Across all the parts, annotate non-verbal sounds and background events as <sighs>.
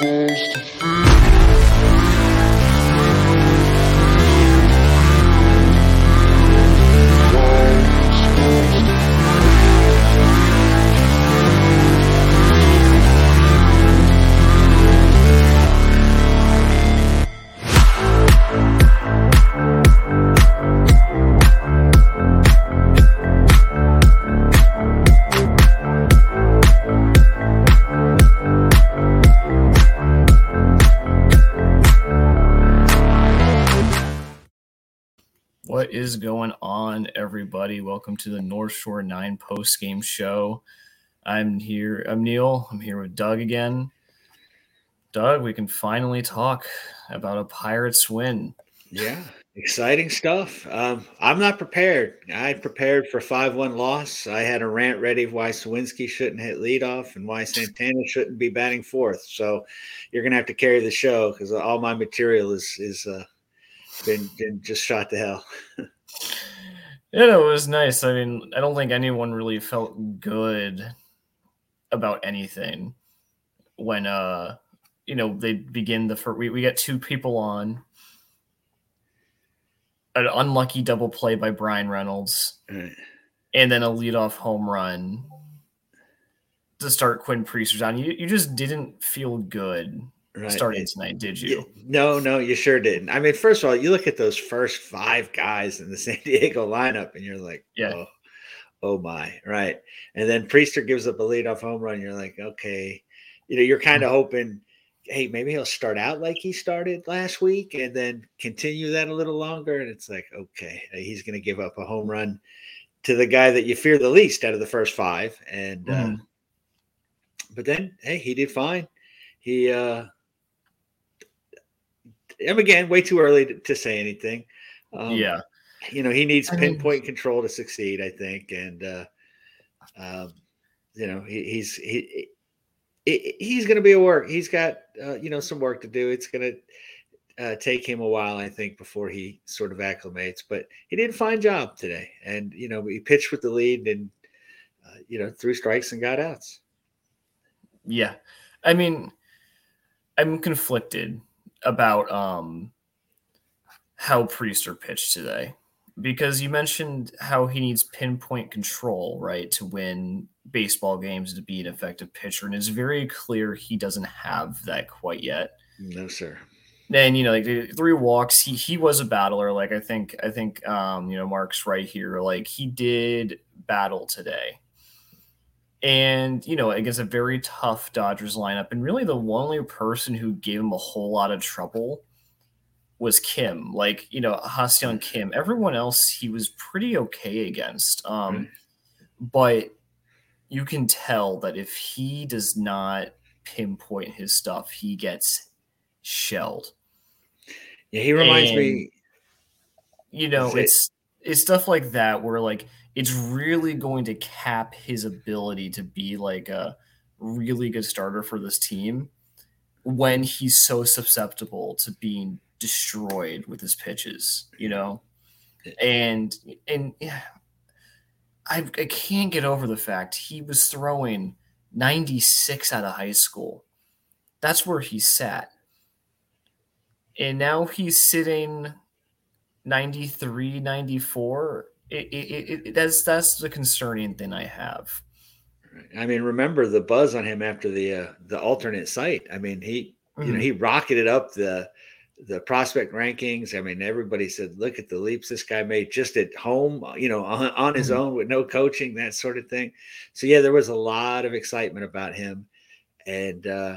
supposed to feel. Everybody? Welcome to the North Shore 9 post game show. I'm here. I'm Neil. I'm here with Doug again. Doug, we can finally talk about a Pirates win. Yeah, exciting stuff. Um, I'm not prepared. I prepared for five one loss. I had a rant ready of why Suwinski shouldn't hit leadoff and why Santana shouldn't be batting fourth. So you're gonna have to carry the show because all my material is is uh, been been just shot to hell. <laughs> Yeah, no, it was nice. I mean, I don't think anyone really felt good about anything when uh you know they begin the first we, we get two people on an unlucky double play by Bryan Reynolds Right. and then a leadoff home run to start Quinn Priesters on. You you just didn't feel good Right. starting It- tonight, did you? no, no, you sure didn't. I mean, first of all, you look at those first five guys in the <laughs> San Diego lineup, and you're like, Yeah. oh, oh my, right. And then Priester gives up a leadoff home run. You're like, okay, you know, you're kind of hoping, hey, maybe he'll start out like he started last week, and then continue that a little longer. And it's like, okay, he's going to give up a home run to the guy that you fear the least out of the first five, and. Uh, Mhm. but then hey he did fine he uh and again way too early to, to say anything um, yeah. you know he needs I mean- pinpoint control to succeed i think and uh um you know he, he's he he- he's going to be a work he's got uh, you know some work to do it's going to uh, take him a while, I think, before he sort of acclimates. But he did a fine job today, and you know he pitched with the lead, and uh, you know threw strikes and got outs. Yeah. I mean, I'm conflicted about um how Priester pitched today because you mentioned how he needs pinpoint control, right, to win baseball games to be an effective pitcher and it's very clear he doesn't have that quite yet. No, sir. And you know, like the three walks, he he was a battler. Like I think I think um, you know, Mark's right here. Like he did battle today. And you know, against a very tough Dodgers lineup, and really the only person who gave him a whole lot of trouble was Kim. Like, you know, Ha-Seong Kim. Everyone else he was pretty okay against. Um, Right. but you can tell that if he does not pinpoint his stuff, he gets shelled. Yeah, he reminds And- me. you know it. it's it's stuff like that where like it's really going to cap his ability to be like a really good starter for this team when he's so susceptible to being destroyed with his pitches you know? And and yeah I, I can't get over the fact he was throwing 96 out of high school. That's where he sat. And now he's sitting 93 94 it, it, it, that's that's the concerning thing i have I mean, remember the buzz on him after the uh, the alternate site. I mean, he you know Mhm. he rocketed up the the prospect rankings. I mean, everybody said, "Look at the leaps this guy made just at home, you know, on, on his Mhm. own with no coaching, that sort of thing." So yeah, there was a lot of excitement about him, and uh,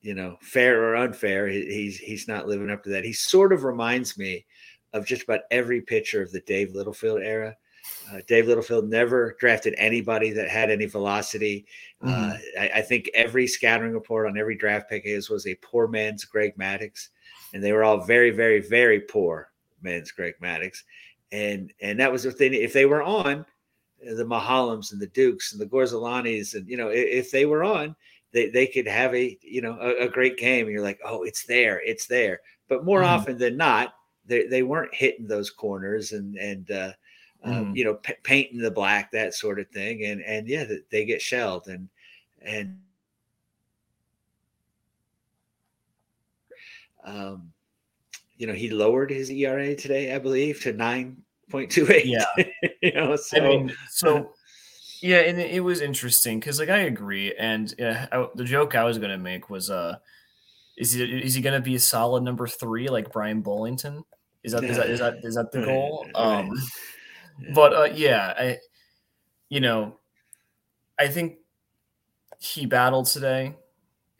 you know, fair or unfair, he, he's he's not living up to that. He sort of reminds me of just about every pitcher of the Dave Littlefield era. Uh, Dave Littlefield never drafted anybody that had any velocity. Uh, I, I think every scouting report on every draft pick his was a poor man's Greg Maddux, and they were all very, very, very poor man's Greg Maddux. And and that was the thing. If they were on, uh, the Maholms and the Dukes and the Gorzelannys, and you know, i- if they were on, they, they could have a you know a, a great game. And you're like, oh, it's there, it's there. But more Mhm. often than not, they, they weren't hitting those corners and and uh, uh, Mhm. you know p- painting the black that sort of thing. And and yeah, they get shelled and and Um, you know, he lowered his ERA today, I believe, to nine point two eight. Yeah, <laughs> you know, so I mean, so <laughs> yeah, and it, it was interesting because, like, I agree, and uh, I, the joke I was going to make was, uh, is he is he going to be a solid number three like Bryan Bullington? Is that is that is that is that the goal? right. Um, <laughs> Yeah. but uh, yeah, I, you know, I think he battled today.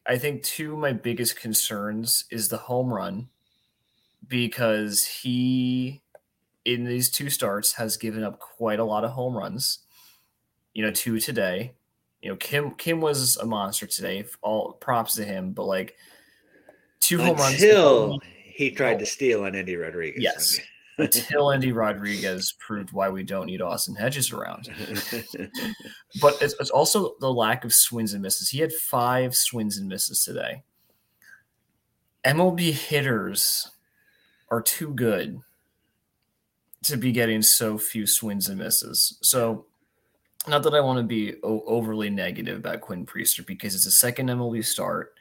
I think two of my biggest concerns is the home run because he in these two starts has given up quite a lot of home runs. You know, two today. You know, Kim Kim was a monster today. All props to him, but like two home runs until he tried to steal on Endy Rodriguez. Yes. until <laughs> Endy Rodriguez proved why we don't need Austin Hedges around. <laughs> But it's, it's also the lack of swings and misses. He had five swings and misses today. MLB hitters are too good to be getting so few swings and misses. So, not that I want to be o- overly negative about Quinn Priester because it's a second MLB start.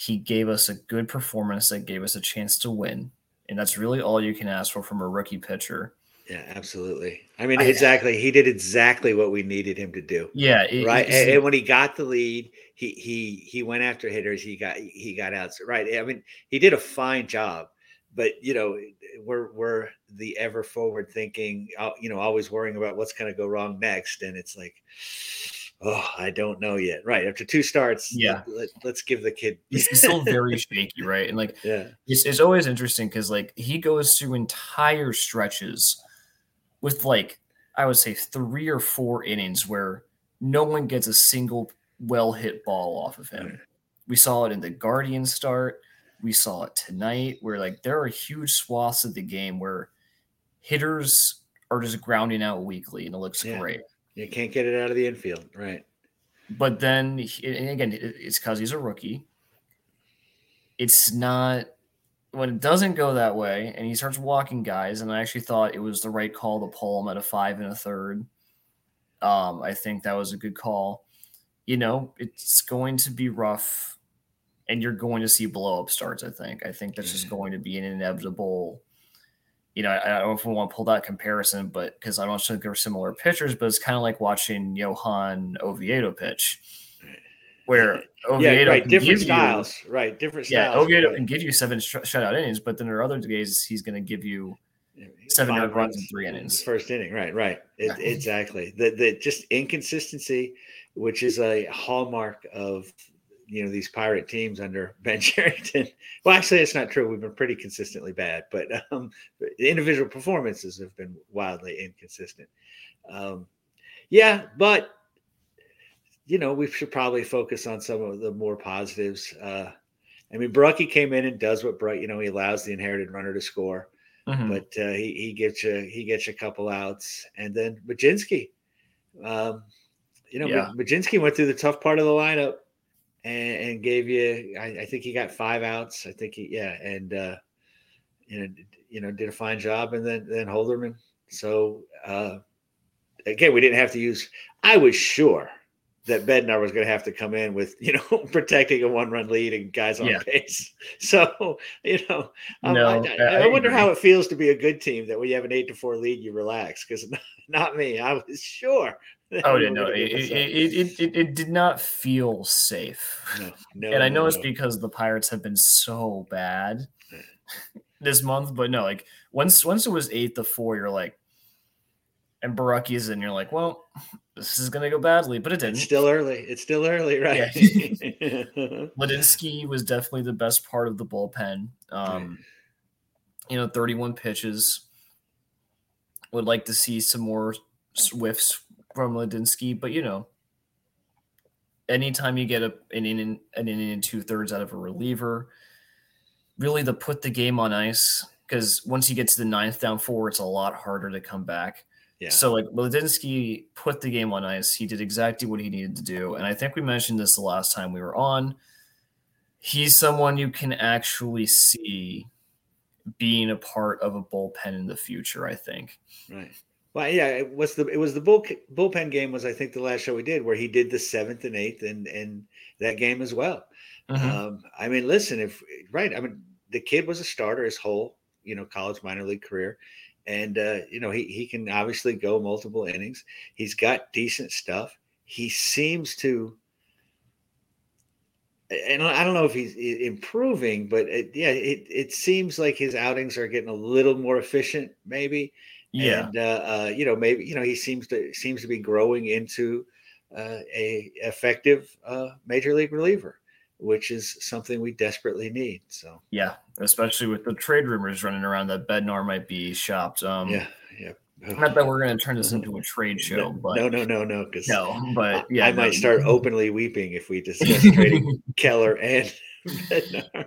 He gave us a good performance that gave us a chance to win. And that's really all you can ask for from a rookie pitcher. yeah, absolutely. I mean, I- exactly. He did exactly what we needed him to do. Yeah. it- right and, and when he got the lead he he he went after hitters he got he got out right i mean he did a fine job but you know we're we're the ever forward thinking uh, you know always worrying about what's going to go wrong next and it's like oh i don't know yet right after two starts Yeah. let, us give the kid he's still very shaky, right? And like yeah it's, it's always interesting because like he goes through entire stretches with like I would say three or four innings where no one gets a single well hit ball off of him. Right. We saw it in the Guardian start. We saw it tonight where like there are huge swaths of the game where hitters are just grounding out weakly and it looks Yeah. great. You can't get it out of the infield right But then, and again, it's because he's a rookie. It's not when it doesn't go that way, and he starts walking guys. And I actually thought it was the right call to pull him at a five and a third. Um, I think that was a good call. You know, it's going to be rough, and you're going to see blow up starts. I think. I think that's just Mhm. going to be an inevitable. You know, I, I don't know if we want to pull that comparison, but because I don't think they're similar pitchers, but it's kind of like watching Johan Oviedo pitch, where Oviedo yeah right different give you- styles right different yeah, styles Oviedo but- can give you seven sh- shutout innings, but then there are other days he's going to give you seven earned runs in runs three in innings. First inning, right, right. It, exactly. The the just inconsistency, which is a hallmark of you know these pirate teams under <laughs> Ben Cherington. Well, actually, it's not true. We've been pretty consistently bad, but <laughs> um, the individual performances have been wildly inconsistent. Um, yeah, but you know we should probably focus on some of the more positives. Uh, I mean, Borucki came in and does what Bright, you know, he allows the inherited runner to score Mhm. but uh, he he gets you he gets you a couple outs, and then Mlodzinski, um, you know, Yeah. Mlodzinski went through the tough part of the lineup and, and gave you. I, I think he got five outs. I think he yeah, and uh, you know you know did a fine job, and then then Holderman. So uh, again, we didn't have to use. I was sure that Bednar was going to have to come in with <laughs> you know protecting a one run lead and guys on Yeah. base. <laughs> So you know, um, No, I, I- I, I I wonder how it feels to be a good team that when you have an eight to four lead, you relax because <laughs> not me. I was sure. Oh yeah, <laughs> no, it, it, it, it, it, did not feel safe. no, <laughs> no, and I know no, it's no. because the Pirates have been so bad <laughs> this month, but no, like once once it was eight to four, you're like, and Borucki's in, you're like, well, this is gonna go badly, but it didn't. It's still early. It's still early, right? Mlodzinski was definitely the best part of the bullpen. Um, you know, 31 pitches. Would like to see some more swifts from Mlodzinski, but you know, anytime you get a, an inning, an inning and two thirds out of a reliever, really to put the game on ice. Because once you get to the ninth down four, it's a lot harder to come back. yeah. So like Mlodzinski put the game on ice. He did exactly what he needed to do. And I think we mentioned this the last time we were on. He's someone you can actually see being a part of a bullpen in the future, I think. Right. Well, yeah, it was the it was the bull, bullpen game was I think the last show we did where he did the seventh and eighth and and that game as well. Mhm. Um, I mean, listen, if right, I mean the kid was a starter his whole you know college minor league career, and uh, you know he he can obviously go multiple innings. He's got decent stuff. He seems to. And I don't know if he's improving, but it, yeah, it, it seems like his outings are getting a little more efficient, maybe. Yeah. And uh, uh, you know, maybe you know he seems to seems to be growing into uh, a effective uh, major league reliever, which is something we desperately need. So yeah, especially with the trade rumors running around that Bednar might be shopped. Um, yeah, yeah. Not that we're going to turn this into a trade show, no, but no, no, no, no, because no, but yeah, I might start openly weeping if we discuss trading <laughs> Keller and <laughs> Bednar.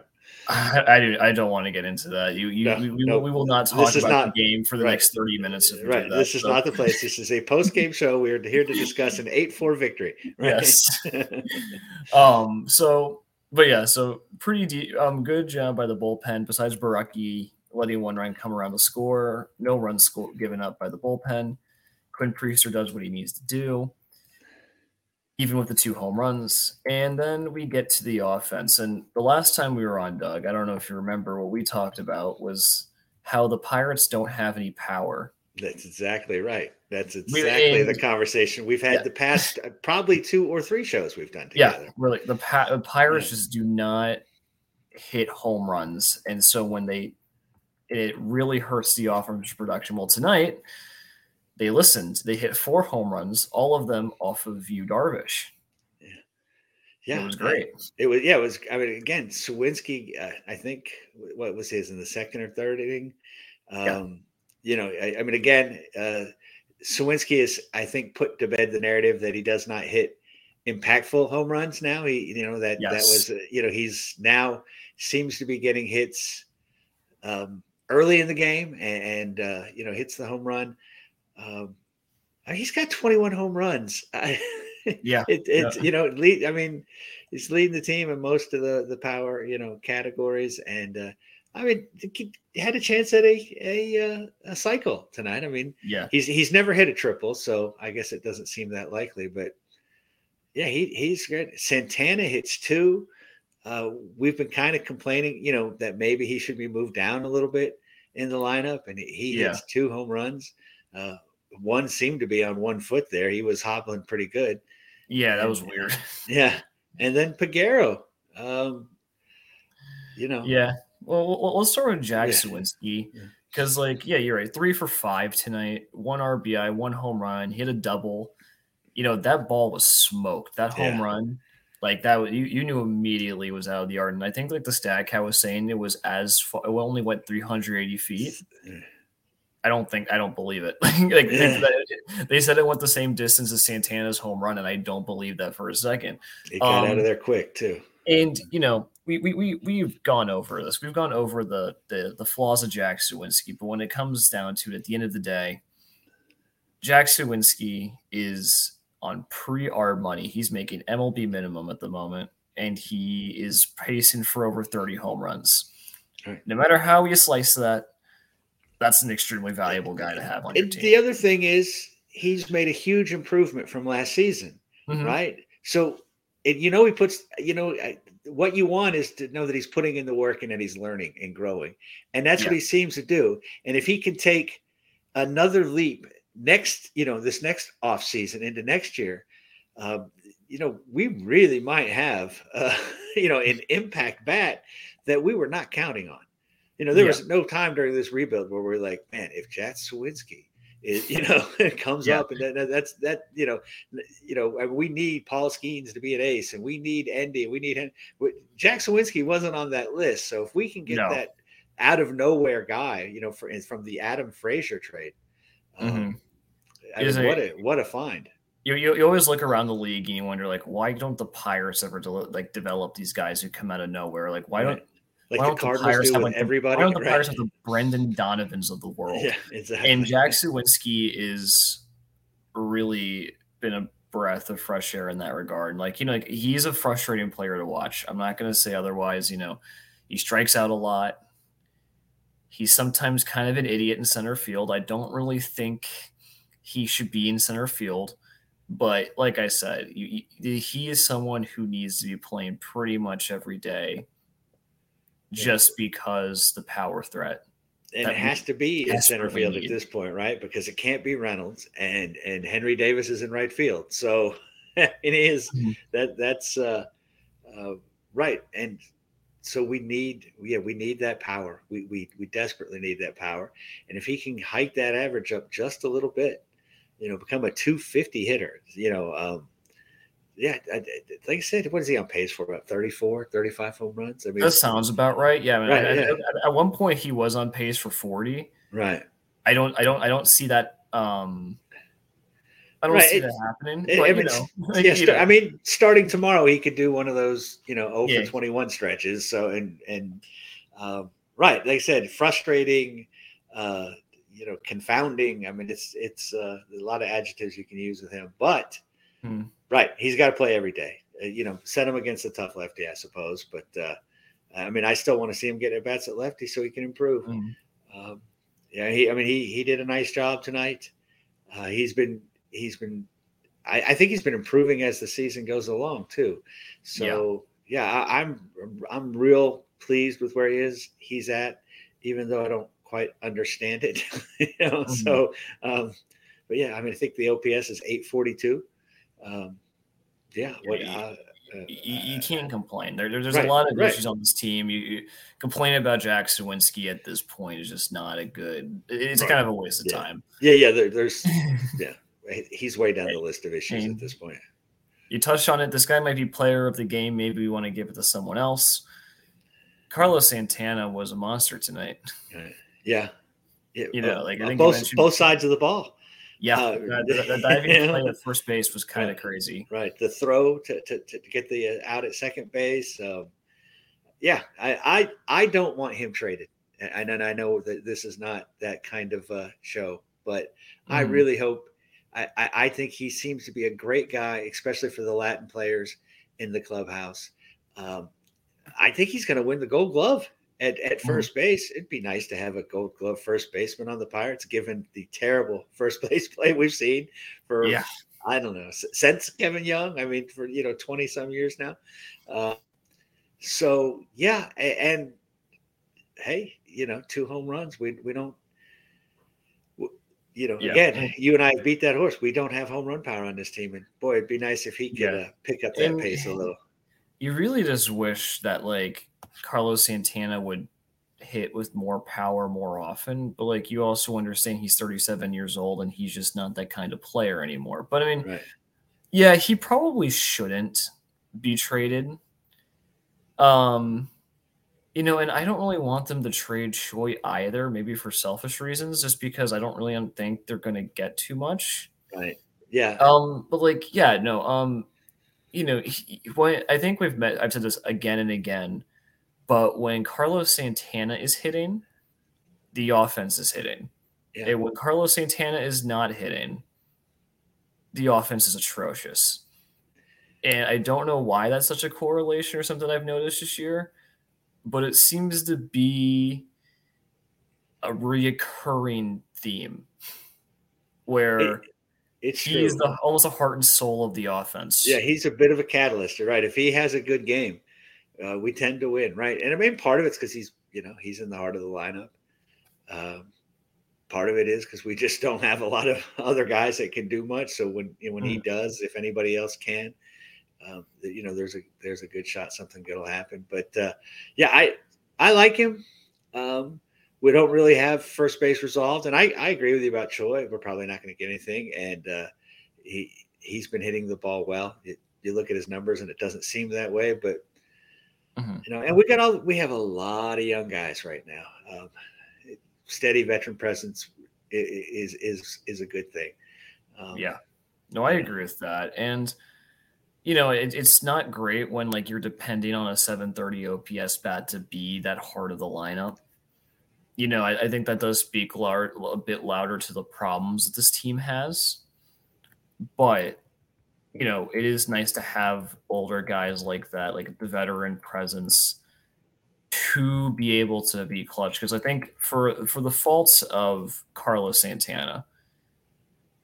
I, I, do. I don't want to get into that. You, you, No, we, we, no. will, we will not talk This is about not- the game for the right. next thirty minutes. If Right. that, This is so- not the place. This is a post game show. We're <laughs> here to discuss an 8 4 victory. Right? Yes. <laughs> Um. So, but yeah. So pretty de- um good job by the bullpen. Besides Borucki letting one run come around the score, no runs score given up by the bullpen. Quinn Priester does what he needs to do, even with the two home runs. And then we get to the offense. And the last time we were on, Doug, I don't know if you remember what we talked about was how the Pirates don't have any power. That's exactly right. That's exactly and- the conversation we've had Yeah. the past uh, probably two or three shows we've done Yeah, really. The, pa- the Pirates Yeah. just do not hit home runs, and so when they, it really hurts the offensive production. Well, tonight they listened. They hit four home runs, all of them off of Yu Darvish. Yeah, yeah, it was great. It was yeah, it was. I mean, again, Suwinski. Uh, I think what was his in the second or third inning. Um, Yeah. You know, I, I mean, again, uh, Suwinski is, I think, put to bed the narrative that he does not hit impactful home runs. Now he, you know, that that was, uh, you know, he's now seems to be getting hits um, early in the game, and, and uh, you know, hits the home run. Um, uh, he's got 21 home runs. <laughs> Yeah, it, it's Yeah. you know lead i mean he's leading the team in most of the the power you know categories. And uh i mean he had a chance at a a, uh, a cycle tonight. I mean yeah, he's he's never hit a triple so i guess it doesn't seem that likely. But yeah he he's good santana hits two. Uh we've been kind of complaining you know that maybe he should be moved down a little bit in the lineup and he, he Yeah. hits two home runs uh one seemed to be on one foot there he was hobbling pretty good yeah. That was weird. <laughs> yeah, and then Peguero. Um, you know, Yeah. Well, well, let's start with Jack Yeah. Suwinski Yeah. because, like, yeah, you're right. Three for five tonight, one RBI, one home run, hit a double. You know that ball was smoked. That home Yeah. run, like that, was- you you knew immediately was out of the yard. And I think like the Statcast was saying it was as far, it only went 380 feet. I don't think I don't believe it. <laughs> like they, Yeah. they said it went the same distance as Santana's home run, and I don't believe that for a second. It got out Um, of there quick too. And you know, we we we we've gone over this. We've gone over the the the flaws of Jack Suwinski, but when it comes down to it, at the end of the day, Jack Suwinski is on pre-arb money. He's making MLB minimum at the moment, and he is pacing for over 30 home runs. Right. No matter how you slice that, that's an extremely valuable guy to have on your And team. the other thing is he's made a huge improvement from last season, Mhm. right? So, it, you know, he puts, you know, I, what you want is to know that he's putting in the work and that he's learning and growing, and that's what he seems to do. And if he can take another leap next, you know, this next off season into next year, um, you know, we really might have, uh, <laughs> you know, an impact bat that we were not counting on. You know, there Yeah. was no time during this rebuild where we're like, man, if Jack Suwinski is, <laughs> you <laughs> know, <laughs> comes Yeah. up and that, that's that, you know, you know, I mean, we need Paul Skenes to be an ace, and we need Endy, we need him. Jack Suwinski wasn't on that list, so if we can get No. that out of nowhere guy, you know, for from the Adam Frazier trade, um, I Is mean, a- what a what a find. you, you, you always look around the league and you wonder like why don't the pirates ever de- like develop these guys who come out of nowhere like why don't Right. Like why the the Cardinals Pirates do have with like everybody? the, why don't the right? pirates have the brendan donovans of the world yeah, exactly. and jack Suwinski is really been a breath of fresh air in that regard like you know like, he's a frustrating player to watch i'm not going to say otherwise you know he strikes out a lot he's sometimes kind of an idiot in center field i don't really think he should be in center field but like I said, you, you- he is someone who needs to be playing pretty much every day. Just because the power threat. and it has to be in center field at this point, right? Because it can't be Reynolds and and Henry Davis is in right field. So <laughs> it is Mhm. that that's uh, uh, right. And so we need yeah we need that power. We we we desperately need that power. And if he can hike that average up just a little bit, you know, become a 250 hitter, you know. Um, yeah, I, I- like I said, what is he on pace for? About 34, 35 home runs? I mean, That sounds about right. Yeah, I mean, Right, at- yeah. At, at one point he was on pace for 40. right. I don't I don't I don't see that um I don't Right, see it's- that happening. it- but, I you mean, know, <laughs> yeah. I mean, starting tomorrow, he could do one of those, you know, over Yeah. 21 stretches. So, and, and, um, right. Like I said, frustrating, uh, you know, confounding. I mean, it's, it's, uh, a lot of adjectives you can use with him, but Hmm. right. He's got to play every day, uh, you know, set him against a tough lefty, I suppose. But, uh, I mean, I still want to see him get at bats at lefty so he can improve. Mm. Um, yeah, he. I mean, he he did a nice job tonight. Uh, he's been he's been. I, I think he's been improving as the season goes along too. So yeah, I, I'm I'm real pleased with where he is. He's at, even though I don't quite understand it. <laughs> you know, Mhm. so um, but yeah, I mean, I think the OPS is 842. Um, yeah, what uh, uh, you, you can't complain. There, there- there's Right, a lot of right. issues on this team. You, you complain about Jack Suwinski at this point is just not a good. It's Right. kind of a waste of Yeah. time. yeah, yeah. There, there's <laughs> yeah, he's way down the list of issues Shane. at this point. You touched on it. This guy might be player of the game. Maybe we want to give it to someone else. Carlos Santana was a monster tonight. Yeah. Yeah, You know, uh, like, I uh, both both sides of the ball. Yeah, Uh, that, that diving yeah. <laughs> play at first base was kind of Right. crazy. Right. The throw to, to, to get the uh, out at second base. Um, yeah, I, I I don't want him traded. And, and I know that this is not that kind of uh, show, but I Mhm. really hope. I, I, I think he seems to be a great guy, especially for the Latin players in the clubhouse. Um, I think he's going to win the Gold Glove at, at Mhm. first base. It'd be nice to have a Gold Glove first baseman on the Pirates, given the terrible <laughs> first base play we've seen for Yeah. I don't know since Kevin Young. I mean, for you know twenty some years now. Uh, so yeah, a- and, hey, you know, two home runs. We we don't. You know, Yeah. again, you and I beat that horse. We don't have home run power on this team, and boy, it'd be nice if he could Yeah. uh, pick up that And- pace a little. You really just wish that like Carlos Santana would hit with more power more often, but like you also understand he's 37 years old and he's just not that kind of player anymore. But I mean, Right. yeah, he probably shouldn't be traded. Um, you know, and I don't really want them to trade Choi either, maybe for selfish reasons, just because I don't really think they're going to get too much. Right. Yeah. Um, but like, yeah, no, um, you know, he, when I think we've met, I've said this again and again, but when Carlos Santana is hitting, the offense is hitting. Yeah. And when Carlos Santana is not hitting, the offense is atrocious. And I don't know why that's such a correlation or something I've noticed this year, but it seems to be a reoccurring theme where It- It's he's the almost the heart and soul of the offense. Yeah, he's a bit of a catalyst. You're right. If he has a good game, uh, we tend to win, right? And I mean, part of it's because he's, you know, he's in the heart of the lineup. Um, part of it is because we just don't have a lot of <laughs> other guys that can do much. So when when he does, if anybody else can, um, you know, there's a there's a good shot something good will happen. But uh, yeah, I I like him. Um, we don't really have first base resolved, and I I agree with you about Choi. We're probably not going to get anything, and uh, he he's been hitting the ball well. It, you look at his numbers, and it doesn't seem that way, but Mhm. you know, and we got all we have a lot of young guys right now. Um, steady veteran presence is is is a good thing. Um, Yeah. No, I agree with that. And you know, it, it's not great when like you're depending on a 730 OPS bat to be that heart of the lineup. You know, I, I think that does speak loud, a bit louder to the problems that this team has. But you know, it is nice to have older guys like that, like the veteran presence to be able to be clutch. Because I think for for the faults of Carlos Santana,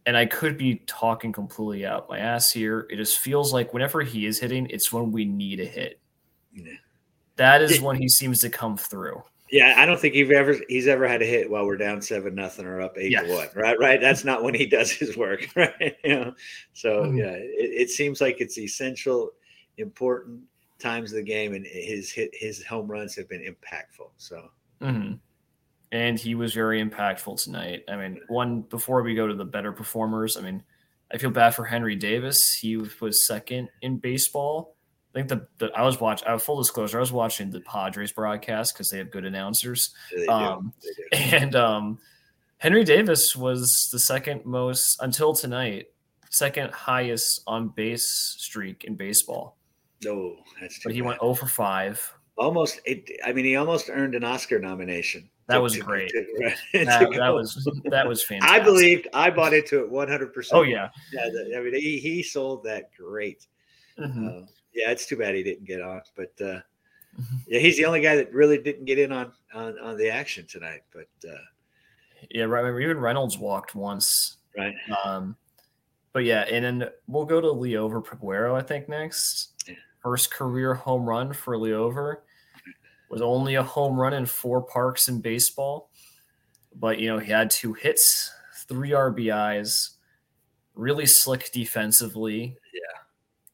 and I could be talking completely out my ass here. It just feels like whenever he is hitting, it's when we need a hit. Yeah. that is when he seems to come through. Yeah, I don't think he's ever he's ever had a hit while we're down seven nothing or up eight Yeah. to one. Right, right. That's not when he does his work, <laughs> right? You know, so Mhm. yeah, it, it seems like it's essential, important times of the game, and his hit his home runs have been impactful. So hmm And he was very impactful tonight. I mean, one before we go to the better performers, I mean, I feel bad for Henry Davis. He was second in baseball. I think the, the I was watching. Uh, full disclosure, I was watching the Padres broadcast because they have good announcers. do. Um, And um, Henry Davis was the second most until tonight, second highest on base streak in baseball. No, that's But he bad. went 0 for 5. almost. It, I mean, he almost earned an Oscar nomination. That was to- great. to- to That, that was that was fantastic. <laughs> I believed. I bought into it one hundred percent. Oh yeah. yeah. I mean, he, he sold that great. Mhm. Uh, yeah, it's too bad he didn't get on, but uh, Mhm. yeah, he's the only guy that really didn't get in on on, on the action tonight. But uh, Yeah, right. Even Reynolds walked once. right, Um, but yeah, and then we'll go to Liover Peguero, I think, next. Yeah. First career home run for Liover. Was only a home run in four parks in baseball. But, you know, he had two hits, three RBIs, really slick defensively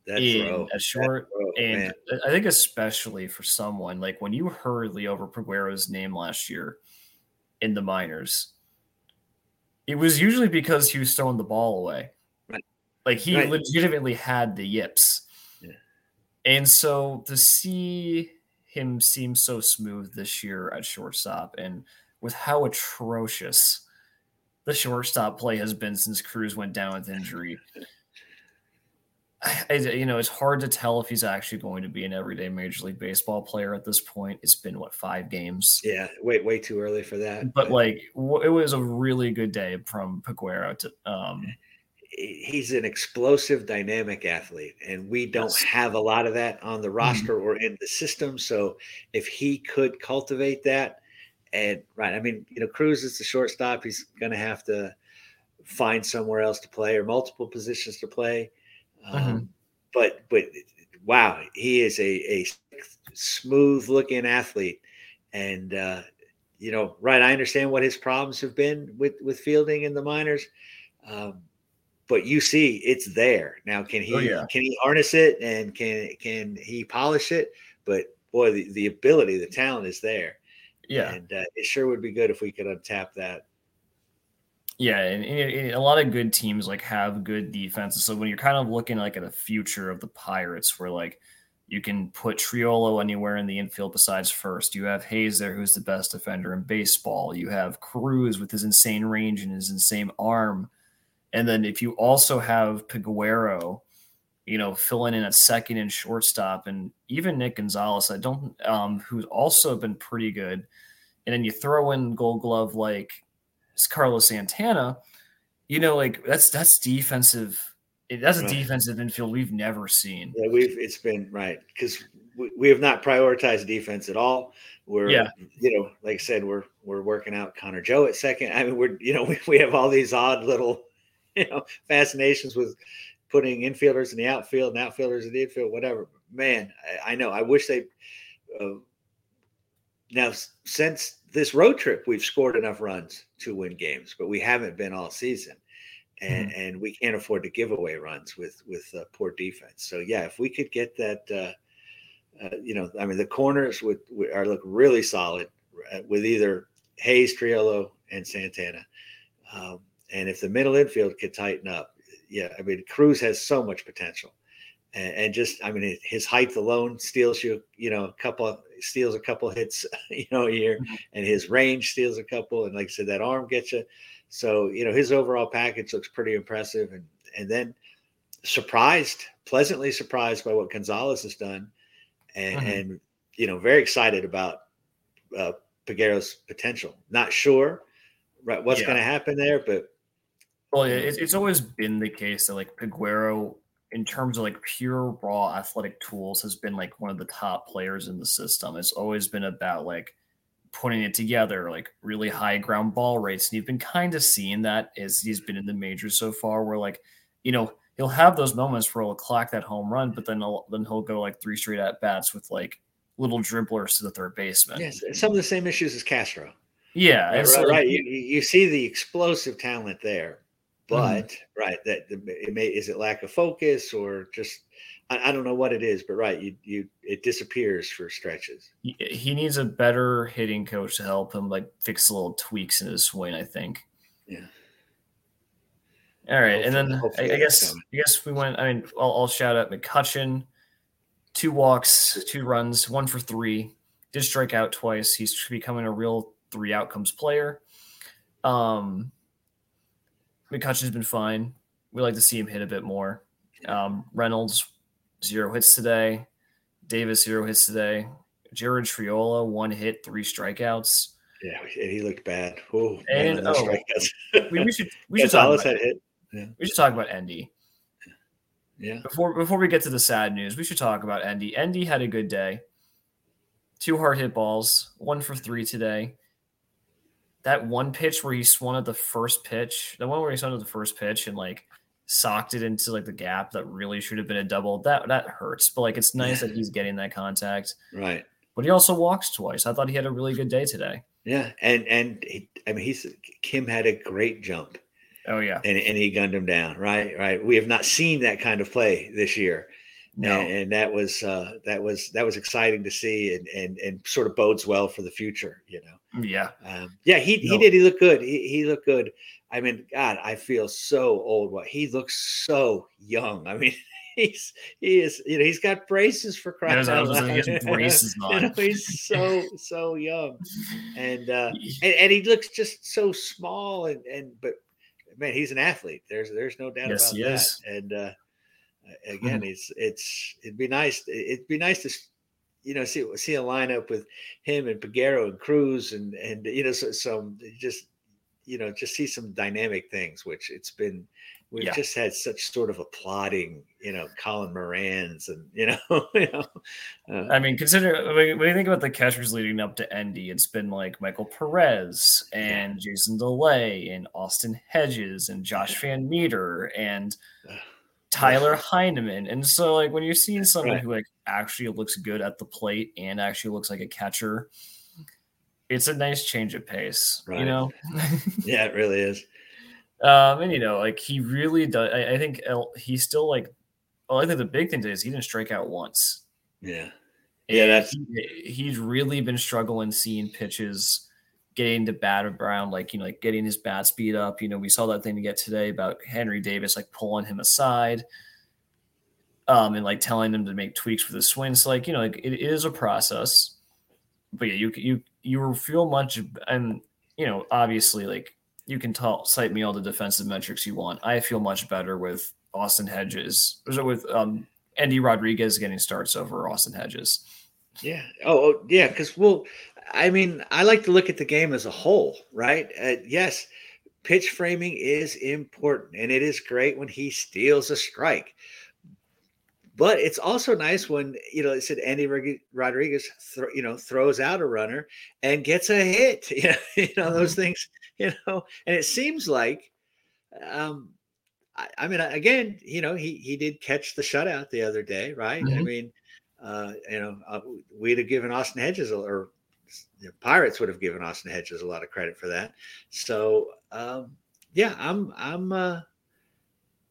that in throw, a short. throw, And man. I think, especially for someone like when you heard Liover Peguero's name last year in the minors, it was usually because he was throwing the ball away. Right. Like he Right. legitimately had the yips. Yeah. And so to see him seem so smooth this year at shortstop and with how atrocious the shortstop play has been since Cruz went down with injury. <laughs> I, you know, it's hard to tell if he's actually going to be an everyday Major League Baseball player at this point. It's been what five games, yeah, wait, way too early for that. but like w- it was a really good day from Peguero to um, he's an explosive, dynamic athlete, and we don't Yes. have a lot of that on the roster or in the system. So if he could cultivate that, and right, I mean, you know, Cruz is the shortstop. He's going to have to find somewhere else to play or multiple positions to play. Um, Mhm. But but wow, he is a a smooth looking athlete, and uh, you know, right. I understand what his problems have been with with fielding in the minors. Um, but you see it's there now can he Oh, yeah. can he harness it and can can he polish it but boy the, the ability the talent is there yeah, and uh, it sure would be good if we could untap that yeah, and, and- a lot of good teams like have good defenses. So when you're kind of looking like at the future of the Pirates, where like you can put Triolo anywhere in the infield besides first. You have Hayes there, who's the best defender in baseball. You have Cruz with his insane range and his insane arm. And then if you also have Peguero, you know, filling in at second and shortstop, and even Nick Gonzales, I don't, um, who's also been pretty good. And then you throw in Gold Glove like Carlos Santana, you know, like that's that's defensive. That's a Right. defensive infield we've never seen. yeah we've it's been right because we, we have not prioritized defense at all we're Yeah. you know like i said we're we're working out connor joe at second i mean we're you know <laughs> we, we have all these odd little <laughs> you know fascinations with putting infielders in the outfield and outfielders in the infield whatever man i, I know i wish they uh, now since this road trip we've scored enough runs to win games but we haven't been all season and and we can't afford to give away runs with with uh, poor defense. So yeah if we could get that uh, uh, you know i mean the corners would, would are look really solid uh, with either hayes triolo and santana. Um, and if the middle infield could tighten up yeah i mean cruz has so much potential and, and just i mean his height alone steals you you know a couple steals a couple hits <laughs> you know a year Mhm. and his range steals a couple and like i said that arm gets you so you know his overall package looks pretty impressive and and then surprised pleasantly surprised by what gonzales has done and Mhm. and you know very excited about uh Peguero's potential not sure right what's Yeah. going to happen there but Well, yeah, it's, it's always been the case that like Peguero, in terms of like pure raw athletic tools, has been like one of the top players in the system. It's always been about like putting it together, like really high ground ball rates. And you've been kind of seeing that as he's been in the majors so far, where like, you know, he'll have those moments where he'll clock that home run, but then he'll then he'll go like three straight at bats with like little dribblers to the third baseman. Yes, some of the same issues as Castro. Yeah, Right, right. like, right. You, you you see the explosive talent there, Mm-hmm. but right that it may is it lack of focus or just I, I don't know what it is, but right you you it disappears for stretches. he, needs a better hitting coach to help him like fix the little tweaks in his swing. I think. Yeah. All right, and then I, I guess coming. I guess we went. I mean, I'll, I'll shout out McCutchen, two walks, two runs, one for three. Did strike out twice. He's becoming a real three outcomes player. Um, McCutchen's been fine. We like to see him hit a bit more. Um, Reynolds zero hits today. Davis zero hits today. Jared Triolo one hit, three strikeouts. Yeah, and he looked bad. Oh, And- man, oh. We, we should we <laughs> should talk about, had hit. we should talk about Endy. Yeah, Before before we get to the sad news, we should talk about Endy. Endy had a good day. Two hard hit balls, one for three today. That one pitch where he swung at the first pitch, the one where he swung at the first pitch and like socked it into like the gap that really should have been a double. That that hurts, but like it's nice that he's getting that contact. right. But he also walks twice. I thought he had a really good day today. Yeah, and and he, I mean he's Kim had a great jump. Oh yeah, and, and he gunned him down. Right, right. We have not seen that kind of play this year, no, and, and that was uh, that was that was exciting to see, and and and sort of bodes well for the future. You know, yeah, um, yeah, he he did. He looked good. He he looked good. I mean, God, I feel so old. What he looks so young. I mean. <laughs> He's he is you know he's got braces for crying There's- out was gonna he loud. braces <laughs> You on. know, he's so so young, and uh, <laughs> and, and he looks just so small and and but man he's an athlete there's there's no doubt Yes, about that is. and uh again it's it's it'd be nice it'd be nice to you know see see a lineup with him and Peguero and Cruz and and you know so, some just you know just see some dynamic things which it's been we've Yeah. just had such sort of applauding you know Colin Moran's and you know <laughs> you know uh, I mean, consider when you think about the catchers leading up to Endy, it's been like Michael Perez and Jason DeLay and Austin Hedges and Josh VanMeter and. Tyler Heineman. And so, like, when you're seeing someone Right. who like actually looks good at the plate and actually looks like a catcher, it's a nice change of pace, you know. <laughs> yeah it really is Um, and you know, like he really does. I, I think he's still like. Well, I think the big thing is he didn't strike out once. yeah Yeah, And that's- he, he's really been struggling seeing pitches getting to bat around, like you know, like getting his bat speed up. You know, we saw that thing to get today about Henry Davis like pulling him aside, um, and like telling him to make tweaks with his swing. So like you know, like it, is a process. But yeah, you you you feel much, and you know, obviously, like you can tell, cite me all the defensive metrics you want. I feel much better with Austin Hedges, with um, Endy Rodriguez getting starts over Austin Hedges. Yeah. Oh, oh yeah. Because well, I mean, I like to look at the game as a whole, right? Uh, yes, pitch framing is important, and it is great when he steals a strike. But it's also nice when you know it said Endy Rodriguez, thro- you know, throws out a runner and gets a hit. <laughs> You know, you know those things. You know, and it seems like, um, I, I mean, again, you know, he he did catch the shutout the other day, right? I Mhm. mean, uh, you know, uh, we'd have given Austin Hedges a- or the Pirates would have given Austin Hedges a lot of credit for that. So um, yeah, I'm I'm uh,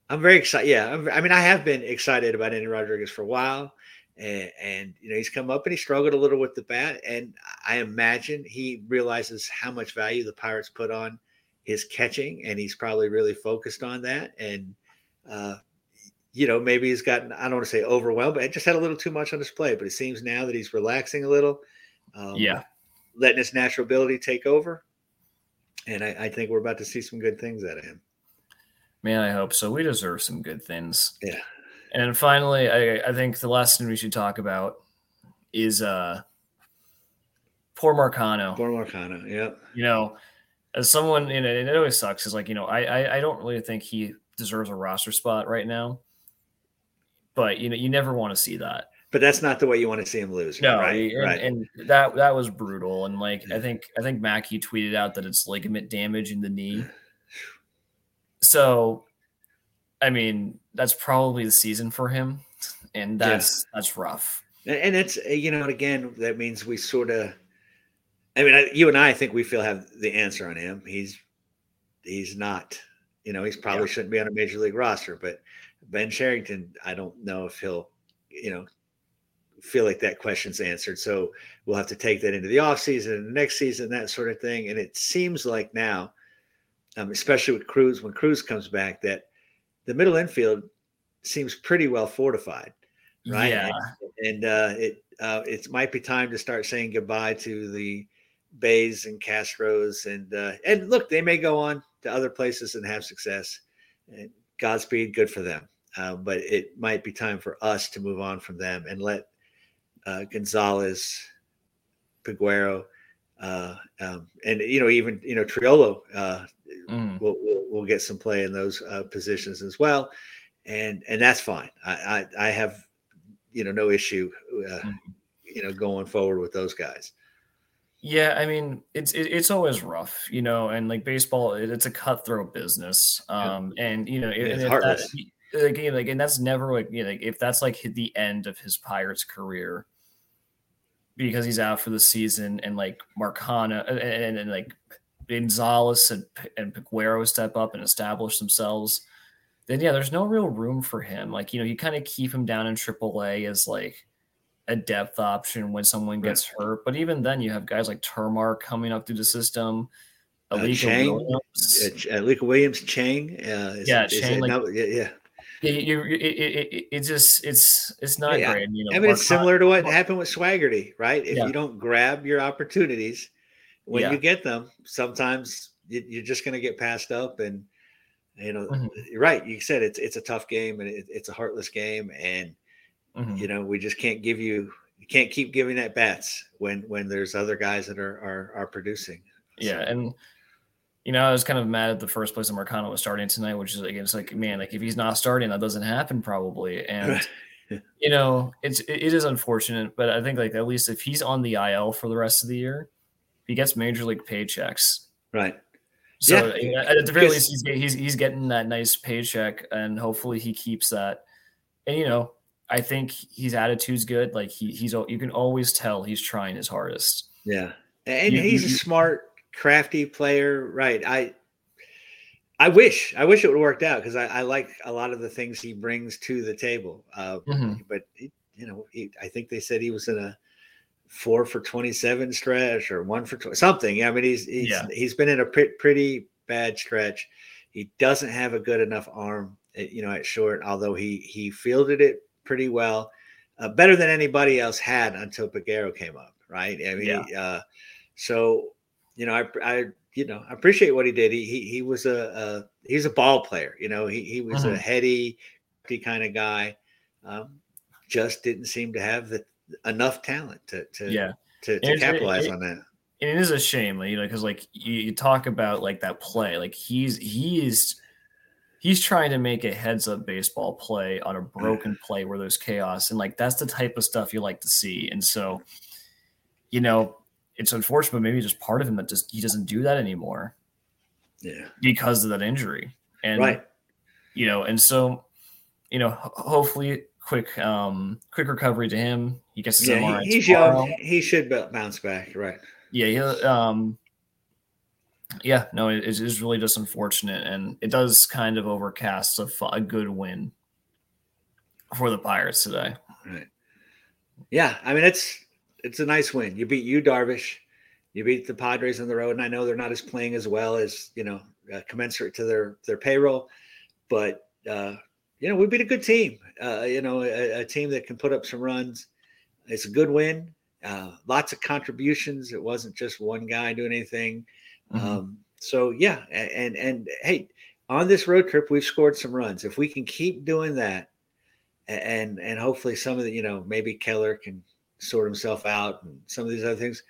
I'm very excited. Yeah, I'm, I mean, I have been excited about Endy Rodriguez for a while, and, and you know he's come up and he struggled a little with the bat, and I imagine he realizes how much value the Pirates put on his catching, and he's probably really focused on that, and. Uh, you know, maybe he's gotten, I don't want to say overwhelmed, but just had a little too much on his plate. But it seems now that he's relaxing a little. Um, Yeah. Letting his natural ability take over. And I, I think we're about to see some good things out of him. Man, I hope so. We deserve some good things. Yeah. And finally, I, I think the last thing we should talk about is uh poor Marcano. Poor Marcano. Yeah. You know, as someone and it, and it always sucks, is like, you know, I, I I don't really think he deserves a roster spot right now. But you know, you never want to see that. But that's not the way you want to see him lose. No, right. and, right. and that that was brutal. And like I think I think Mackey tweeted out that it's ligament damage in the knee. <sighs> So, I mean, that's probably the season for him, and Yeah. that's that's rough. And, it's uh, you know, again, that means we sort of. I mean, I, you and I, I think we feel have the answer on him. He's he's not. You know, he's probably yeah. shouldn't be on a major league roster, but Ben Cherington, I don't know if he'll, you know, feel like that question's answered. So we'll have to take that into the offseason and the next season, that sort of thing. And it seems like now, um, especially with Cruz, when Cruz comes back, that the middle infield seems pretty well fortified, right? Yeah. And, and uh, it uh, it might be time to start saying goodbye to the Baes and Castros, and uh, and look, they may go on to other places and have success. And Godspeed, good for them. Uh, but it might be time for us to move on from them and let uh, Gonzales, Peguero, uh, um, and you know even you know Triolo uh, mm. will, will, will get some play in those uh, positions as well, and and that's fine. I I, I have you know no issue mm. you know going forward with those guys. Yeah, I mean it's it, it's always rough, you know, and like baseball, it, it's a cutthroat business, um, yeah. and you know, it, it's heartless. That, like, like, and that's never like you know, if that's like the end of his Pirates career, because he's out for the season, and like Marcano and, and, and like Gonzales and and Peguero step up and establish themselves, then yeah, there's no real room for him. Like you know, you kind of keep him down in AAA as like a depth option when someone gets right. hurt. But even then, you have guys like Termarr coming up through the system. Uh, Alika uh, Williams, uh, Alika Williams, Chang, uh, is, yeah, Chang, like, yeah, yeah. You, it, it, it, just it's it's not yeah, great. You know, I mean, it's similar to what happened with Swaggerty, right? If yeah. you don't grab your opportunities when yeah. you get them, sometimes you're just going to get passed up. And you know, mm-hmm. you're right. You said it's it's a tough game and it's a heartless game, and mm-hmm. you know we just can't give you you can't keep giving at bats when when there's other guys that are are, are producing. Yeah, and you know, I was kind of mad at the first place that Marcano was starting tonight, which is like it's like, man, like if he's not starting, that doesn't happen probably. And <laughs> you know, it's it, it is unfortunate, but I think like at least if he's on the IL for the rest of the year, he gets major league paychecks. Right. So yeah. at the very least, he's, he's he's getting that nice paycheck, and hopefully he keeps that. And you know, I think his attitude's good. Like he he's you can always tell he's trying his hardest. Yeah, and you, he's you, a smart crafty player, right? I I wish I wish it would have worked out because I, I, like a lot of the things he brings to the table. Uh, mm-hmm. But he, you know, he, I think they said he was in a four for twenty seven stretch or one for 20, something. I mean, he's he's yeah. he's been in a pre- pretty bad stretch. He doesn't have a good enough arm, eh, you know, at short. Although he he fielded it pretty well, uh, better than anybody else had until Peguero came up, right? I mean, yeah. uh, so you know, I, I, you know, I appreciate what he did. He, he, he was a, a he's a ball player. You know, he, he was a heady, kind of guy. Um, just didn't seem to have the enough talent to, to, yeah, to, to capitalize it, on that. And it is a shame, you know, because like you, you talk about like that play, like he's he is he's trying to make a heads up baseball play on a broken play where there's chaos and like that's the type of stuff you like to see and so you know it's unfortunate, but maybe just part of him that just he doesn't do that anymore. Yeah. Because of that injury. And right. you know, and so, you know, hopefully quick um quick recovery to him. He gets his yeah, MRI he's tomorrow. young. He should bounce back, right? Yeah, yeah. Um yeah, no, it is really just unfortunate, and it does kind of overcast a, a good win for the Pirates today. Right. Yeah, I mean it's it's a nice win. You beat Yu Darvish, you beat the Padres on the road, and I know they're not as playing as well as you know uh, commensurate to their their payroll, but uh, you know we beat a good team. Uh, you know a, a, team that can put up some runs. It's a good win. Uh, lots of contributions. It wasn't just one guy doing anything. Mm-hmm. Um, so yeah, and and hey, on this road trip we've scored some runs. If we can keep doing that, and and hopefully some of the you know maybe Keller can sort himself out and some of these other things,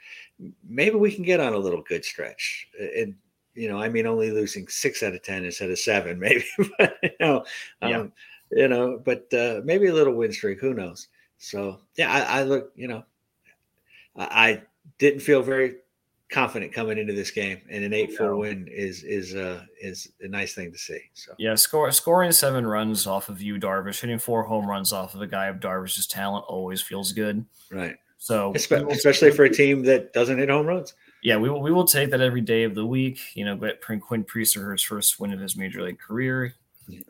maybe we can get on a little good stretch. And you know, I mean, only losing six out of ten instead of seven, <laughs> maybe. but you know, yeah. um, you know, but uh, maybe a little win streak. Who knows? So yeah, I, I look. You know, I, I didn't feel very confident coming into this game, and an eight four win is is uh is a nice thing to see. So yeah, score scoring seven runs off of Yu, Darvish, hitting four home runs off of a guy of Darvish's talent always feels good. Right. So especially for a team that doesn't hit home runs. Yeah, we will, we will take that every day of the week. You know, Quinn Priester his first win of his major league career.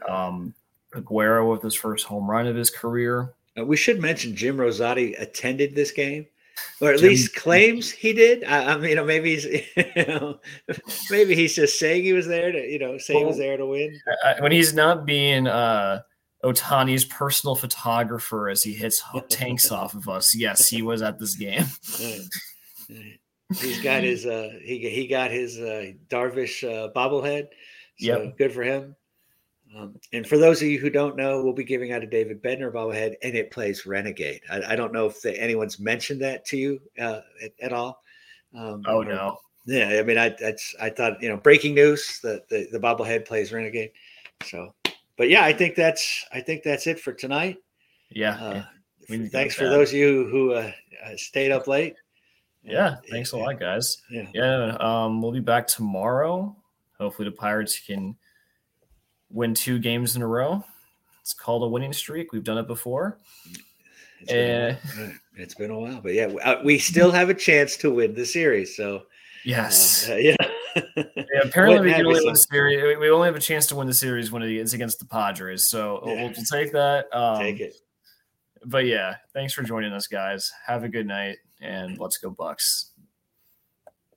Um, Peguero with his first home run of his career. Uh, we should mention Jim Rosati attended this game or at Jim, least claims he did. I, I, mean, you know, maybe he's, <laughs> you know, maybe he's just saying he was there to, you know, say well, he was there to win. When he's not being uh, Ohtani's personal photographer as he hits tanks <laughs> off of us, yes, he was at this game. <laughs> he's got his, uh, he he got his uh, Darvish uh, bobblehead. So yep. good for him. Um, and for those of you who don't know, we'll be giving out a David Bednar bobblehead, and it plays Renegade. I, I don't know if the, anyone's mentioned that to you uh, at, at, all. Um, oh no. Yeah, I mean, I that's I thought you know breaking news that the, the bobblehead plays Renegade. So, but yeah, I think that's I think that's it for tonight. Yeah. Uh, thanks for those of you who uh, uh stayed up late. Yeah, thanks a lot, guys. Yeah, yeah. Um, we'll be back tomorrow. Hopefully, the Pirates can win two games in a row. It's called a winning streak. We've done it before. It's been, uh, it's been a while, but yeah, uh, we still have a chance to win the series. So yes, uh, yeah. <laughs> yeah. Apparently, we can only win the series. We only have a chance to win the series when it's against the Padres. So yeah. we'll, we'll, take that. Um, take it. But yeah, thanks for joining us, guys. Have a good night, and let's go Bucs.